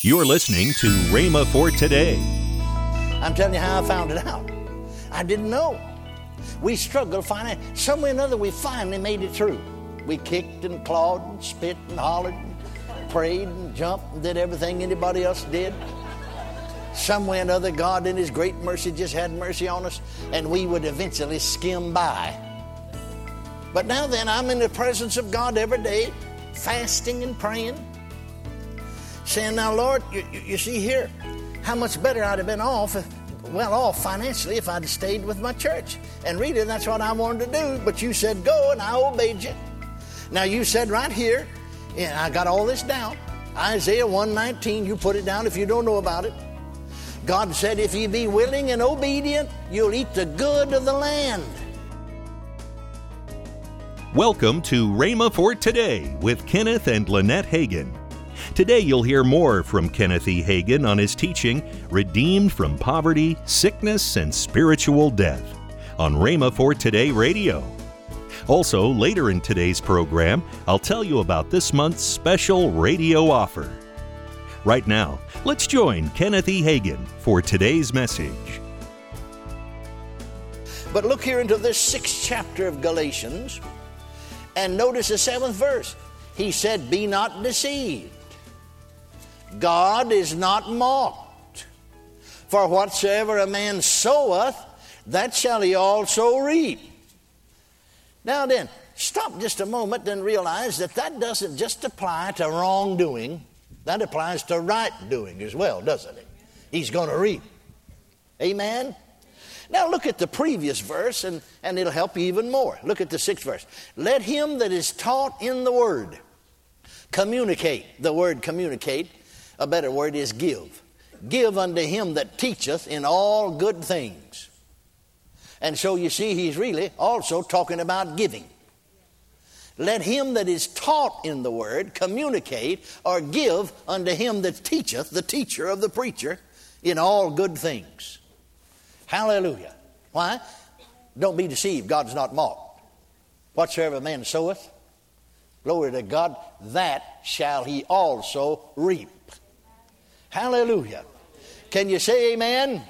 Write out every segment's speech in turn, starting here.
You're listening to Rhema for today. I'm telling you how I found it out. I didn't know. We struggled finding some way or another. We finally made it through. We kicked and clawed and spit and hollered and prayed and jumped and did everything anybody else did. Some way or another, God in His great mercy just had mercy on us, and we would eventually skim by. But now then, I'm in the presence of God every day, fasting and praying saying, Now, Lord, you, you, see here how much better I'd have been off, well off financially, if I'd stayed with my church. And really, that's what I wanted to do, but you said go, and I obeyed you. Now, you said right here, and I got all this down Isaiah 119, you put it down if you don't know about it. God said, If ye be willing and obedient, you'll eat the good of the land. Welcome to Rhema for Today with Kenneth and Lynette Hagin. Today you'll hear more from Kenneth E. Hagin on his teaching, Redeemed from Poverty, Sickness, and Spiritual Death, on Rhema for Today Radio. Also, later in today's program, I'll tell you about this month's special radio offer. Right now, let's join Kenneth E. Hagin for today's message. But look here into this sixth chapter of Galatians and notice the seventh verse. He said, Be not deceived. God is not mocked. For whatsoever a man soweth, that shall he also reap. Now then, stop just a moment and realize that that doesn't just apply to wrongdoing, that applies to right doing as well, doesn't it? He's going to reap. Amen? Now look at the previous verse and, and it'll help you even more. Look at the sixth verse. Let him that is taught in the word communicate. The word communicate a better word is give. Give unto him that teacheth in all good things. And so you see, he's really also talking about giving. Let him that is taught in the word communicate or give unto him that teacheth, the teacher of the preacher, in all good things. Hallelujah. Why? Don't be deceived. God's not mocked. Whatsoever man soweth, glory to God, that shall he also reap. Hallelujah. Can you say amen? amen?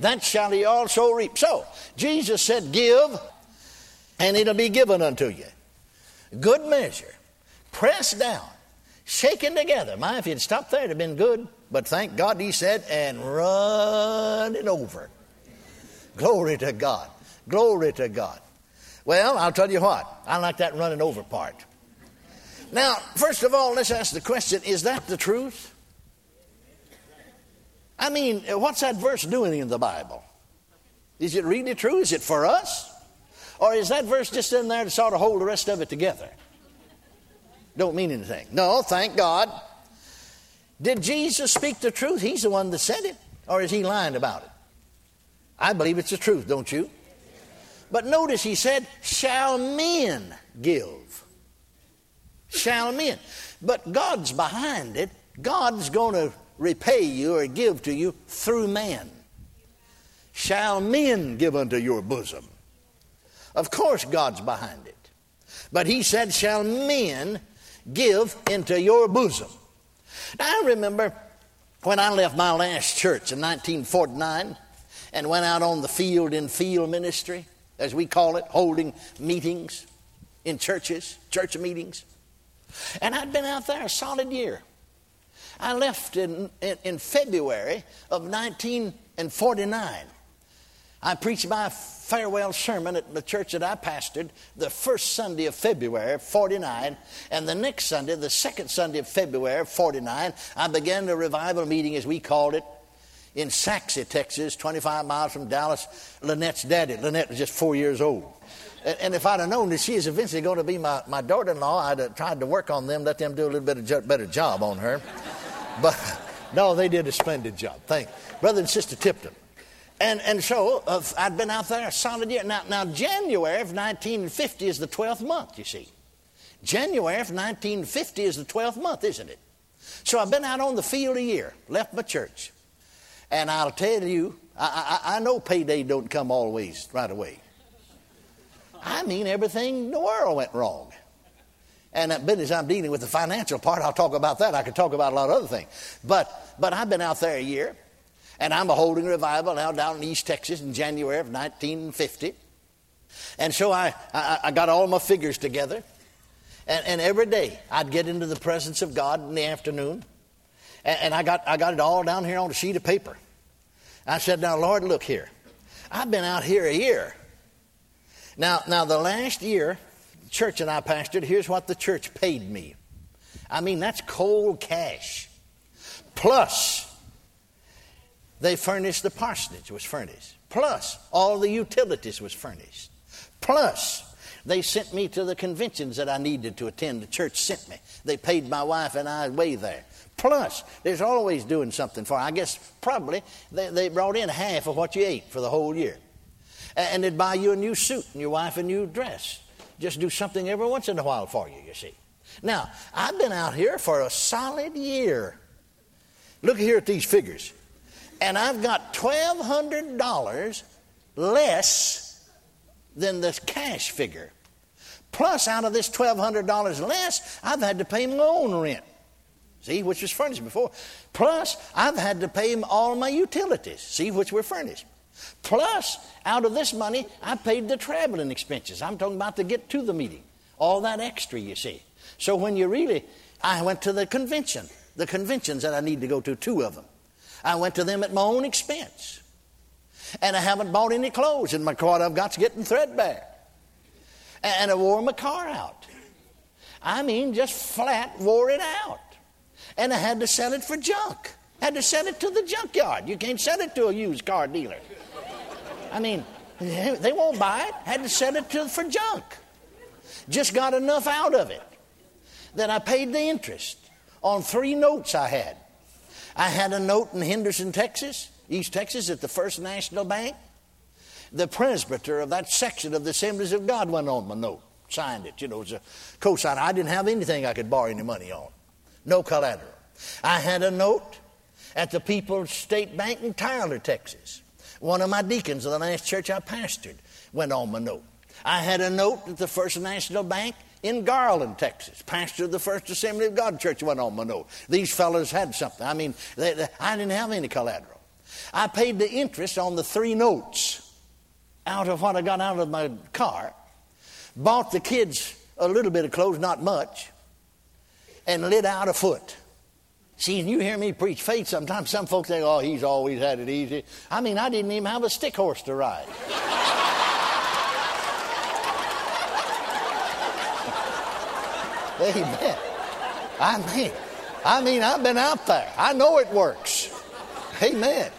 That shall he also reap. So, Jesus said, Give, and it'll be given unto you. Good measure, pressed down, shaken together. My, if he'd stopped there, it'd have been good. But thank God he said, and run it over. Glory to God. Glory to God. Well, I'll tell you what, I like that running over part. Now, first of all, let's ask the question is that the truth? I mean, uh, what's that verse doing in the Bible? Is it really true? Is it for us? Or is that verse just in there to sort of hold the rest of it together? Don't mean anything. No, thank God. Did Jesus speak the truth? He's the one that said it. Or is he lying about it? I believe it's the truth, don't you? But notice he said, Shall men give? Shall men? But God's behind it. God's going to repay you or give to you through man. Shall men give unto your bosom? Of course, God's behind it. But he said, Shall men give into your bosom? Now, I remember when I left my last church in 1949 and went out on the field in field ministry, as we call it, holding meetings in churches, church meetings. And I'd been out there a solid year. I left in, in, in February of 1949. I preached my farewell sermon at the church that I pastored the first Sunday of February, 49, and the next Sunday, the second Sunday of February, 49, I began the revival meeting, as we called it, in Sachse, Texas, 25 miles from Dallas. Lynette's daddy, Lynette was just four years old. And, and if I'd have known that she is eventually going to be my, my daughter in law, I'd have tried to work on them, let them do a little bit of better job on her. But no, they did a splendid job. Thank you. Brother and Sister Tipton. And, and so uh, I'd been out there a solid year. Now, now, January of 1950 is the 12th month, you see. January of 1950 is the 12th month, isn't it? So I've been out on the field a year, left my church. And I'll tell you, I, I, I know payday don't come always right away. I mean, everything in the world went wrong. And that business I'm dealing with, the financial part, I'll talk about that. I could talk about a lot of other things. But, but I've been out there a year, and I'm a holding revival now down in East Texas in January of 1950. And so I, I, I got all my figures together. And, and, every day I'd get into the presence of God in the afternoon. And, and I, got, I got it all down here on a sheet of paper. I said, Now, Lord, look here. I've been out here a year. Now, now the last year, church and I pastored, here's what the church paid me. I mean, that's cold cash. Plus, they furnished the parsonage was furnished. Plus, all the utilities was furnished. Plus, they sent me to the conventions that I needed to attend. The church sent me. They paid my wife and I way there. Plus, there's always doing something for. I guess probably they, they brought in half of what you ate for the whole year. And they'd buy you a new suit and your wife a new dress. Just do something every once in a while for you, you see. Now, I've been out here for a solid year. Look here at these figures. And I've got $1,200 less than the cash figure. Plus, out of this $1,200 less, I've had to pay my own rent. See, which was furnished before. Plus, I've had to pay all my utilities. See, which were furnished. Plus, out of this money, I paid the traveling expenses. I'm talking about to get to the meeting. All that extra, you see. So when you really, I went to the convention, the conventions that I need to go to, two of them. I went to them at my own expense. And I haven't bought any clothes, and my what I've got's getting threadbare. And I wore my car out. I mean, just flat wore it out. And I had to sell it for junk. Had to sell it to the junkyard. You can't sell it to a used car dealer. I mean, they won't buy it. Had to sell it to, for junk. Just got enough out of it that I paid the interest on three notes I had. I had a note in Henderson, Texas, East Texas, at the First National Bank. The presbyter of that section of the Assemblies of God went on my note, signed it. You know, it was a cosign. I didn't have anything I could borrow any money on, no collateral. I had a note at the People's State Bank in Tyler, Texas. One of my deacons of the last church I pastored went on my note. I had a note at the First National Bank in Garland, Texas. Pastor of the First Assembly of God Church went on my note. These fellows had something. I mean, they, they, I didn't have any collateral. I paid the interest on the three notes out of what I got out of my car, bought the kids a little bit of clothes, not much, and lit out a foot. See, you hear me preach faith sometimes. Some folks say, oh, he's always had it easy. I mean, I didn't even have a stick horse to ride. Amen. I mean, I mean, I've been out there. I know it works. Amen.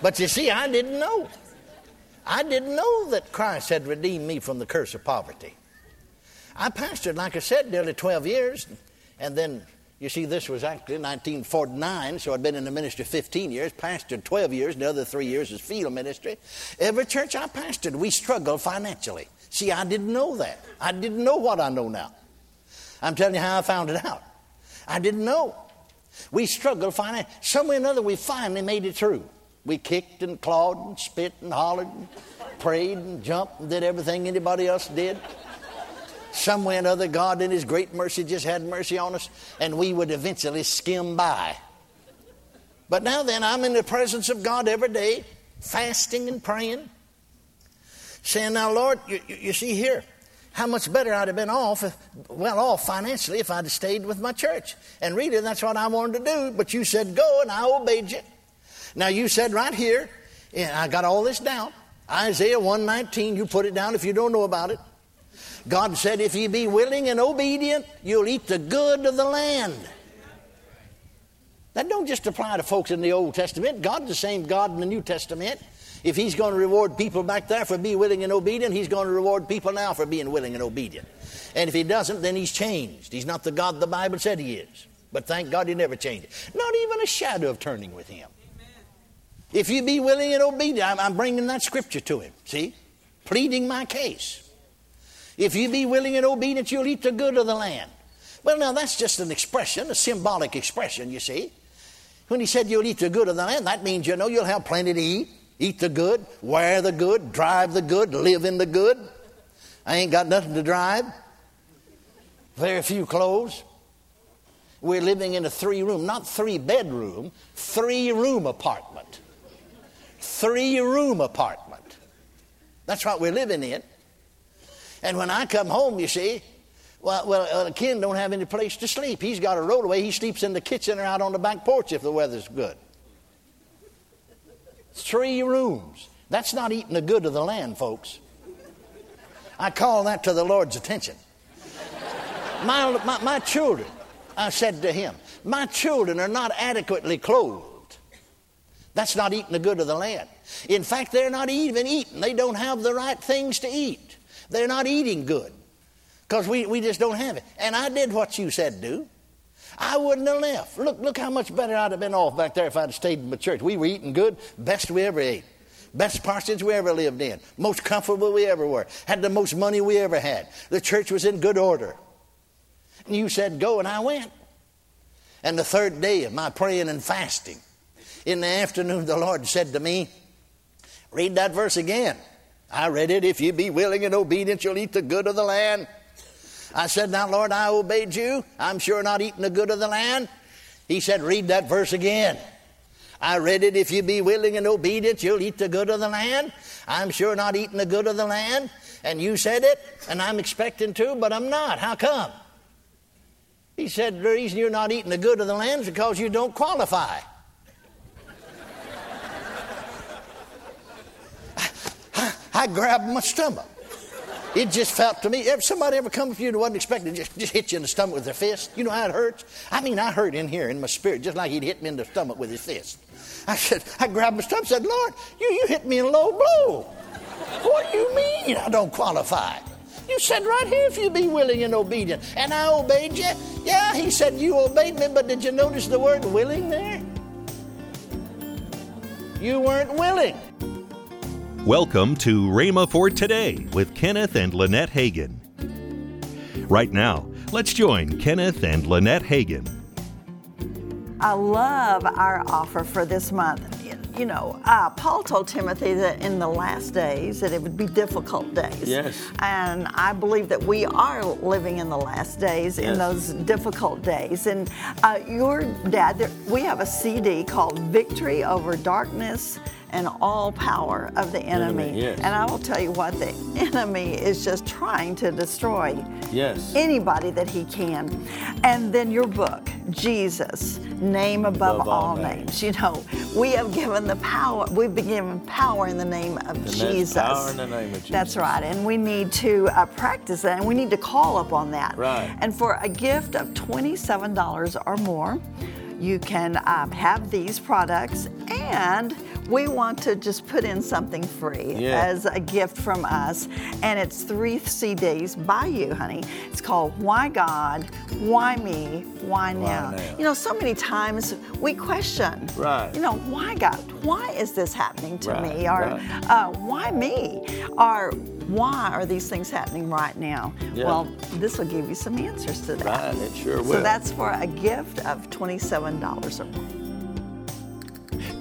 But you see, I didn't know. I didn't know that Christ had redeemed me from the curse of poverty. I pastored, like I said, nearly 12 years. And then, you see, this was actually 1949, so I'd been in the ministry 15 years, pastored 12 years, the other three years as field ministry. Every church I pastored, we struggled financially. See, I didn't know that. I didn't know what I know now. I'm telling you how I found it out. I didn't know. We struggled financially. Some way or another, we finally made it through. We kicked and clawed and spit and hollered and prayed and jumped and did everything anybody else did. Some way or another, God in His great mercy just had mercy on us, and we would eventually skim by. But now then, I'm in the presence of God every day, fasting and praying saying, Now, Lord, you, you see here, how much better I'd have been off, well off financially, if I'd have stayed with my church. And really, that's what I wanted to do, but you said go, and I obeyed you. Now, you said right here, and I got all this down. Isaiah 119, you put it down if you don't know about it. God said, If ye be willing and obedient, you'll eat the good of the land. That don't just apply to folks in the Old Testament. God's the same God in the New Testament. If he's going to reward people back there for being willing and obedient, he's going to reward people now for being willing and obedient. And if he doesn't, then he's changed. He's not the God the Bible said he is. But thank God he never changed. Not even a shadow of turning with him. If you be willing and obedient, I'm, I'm bringing that scripture to him. See? Pleading my case. If you be willing and obedient, you'll eat the good of the land. Well, now that's just an expression, a symbolic expression, you see. When he said you'll eat the good of the land, that means you know you'll have plenty to eat. Eat the good, wear the good, drive the good, live in the good. I ain't got nothing to drive. very few clothes. We're living in a three room, not three bedroom, three room apartment. Three room apartment. That's what we're living in. And when I come home, you see, well, well, uh, Ken don't have any place to sleep. He's got a rollaway. He sleeps in the kitchen or out on the back porch if the weather's good. Three rooms. That's not eating the good of the land, folks. I call that to the Lord's attention. My, my, my children, I said to him, My children are not adequately clothed. That's not eating the good of the land. In fact, they're not even eating. They don't have the right things to eat. They're not eating good because we, we just don't have it. And I did what you said do. I wouldn't have left. Look, look how much better I'd have been off back there if I'd stayed in the church. We were eating good, best we ever ate. Best parsonage we ever lived in. Most comfortable we ever were. Had the most money we ever had. The church was in good order. And you said go, and I went. And the third day of my praying and fasting, in the afternoon, the Lord said to me, Read that verse again. I read it. If you be willing and obedient, you'll eat the good of the land. I said, Now, Lord, I obeyed you. I'm sure not eating the good of the land. He said, Read that verse again. I read it. If you be willing and obedient, you'll eat the good of the land. I'm sure not eating the good of the land. And you said it, and I'm expecting to, but I'm not. How come? He said, The reason you're not eating the good of the land is because you don't qualify. I, grabbed my stomach. It just felt to me. if somebody ever come to you and wasn't expecting just, just hit you in the stomach with their fist? You know how it hurts? I mean, I hurt in here in my spirit, just like he'd hit me in the stomach with his fist. I said, I grabbed my stomach, said, Lord, you, you hit me in a low blow. What do you mean I don't qualify? You said right here if you be willing and obedient. And I obeyed you. Yeah, he said you obeyed me, but did you notice the word willing there? You weren't willing. Welcome to Rhema for Today with Kenneth and Lynette Hagin. Right now, let's join Kenneth and Lynette Hagin. I love our offer for this month. You know, uh, Paul told Timothy that in the last days that it would be difficult days. Yes. And I believe that we are living in the last days, in those difficult days. And uh, your dad, there, we have a CD called Victory Over Darkness and All Power of the Enemy. Enemy, yes. And I will tell you what, the enemy is just trying to destroy Yes. anybody that he can. And then your book, Jesus, name above, Above all all names. You know, we have given the power, we've been given power in the name of there's Jesus. power in the name of Jesus. That's right. And we need to uh, practice that and we need to call upon that. Right. And for a gift of $27 or more, you can um, have these products and we want to just put in something free Yeah. as a gift from us and it's three cds by you honey it's called why god why me why now, now? you know so many times we question Right. you know why god why is this happening to Right, me or right. uh, why me or why are these things happening right now Yeah. well this will give you some answers to that Right, it sure will. so that's for a gift of $27 or more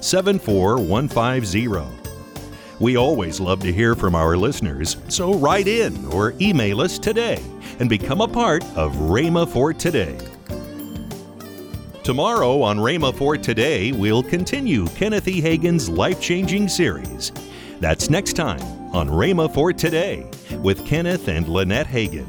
74150. We always love to hear from our listeners, so write in or email us today and become a part of Rhema for Today. Tomorrow on Rhema for Today, we'll continue Kenneth E. Hagin's life changing series. That's next time on Rhema for Today with Kenneth and Lynette Hagin.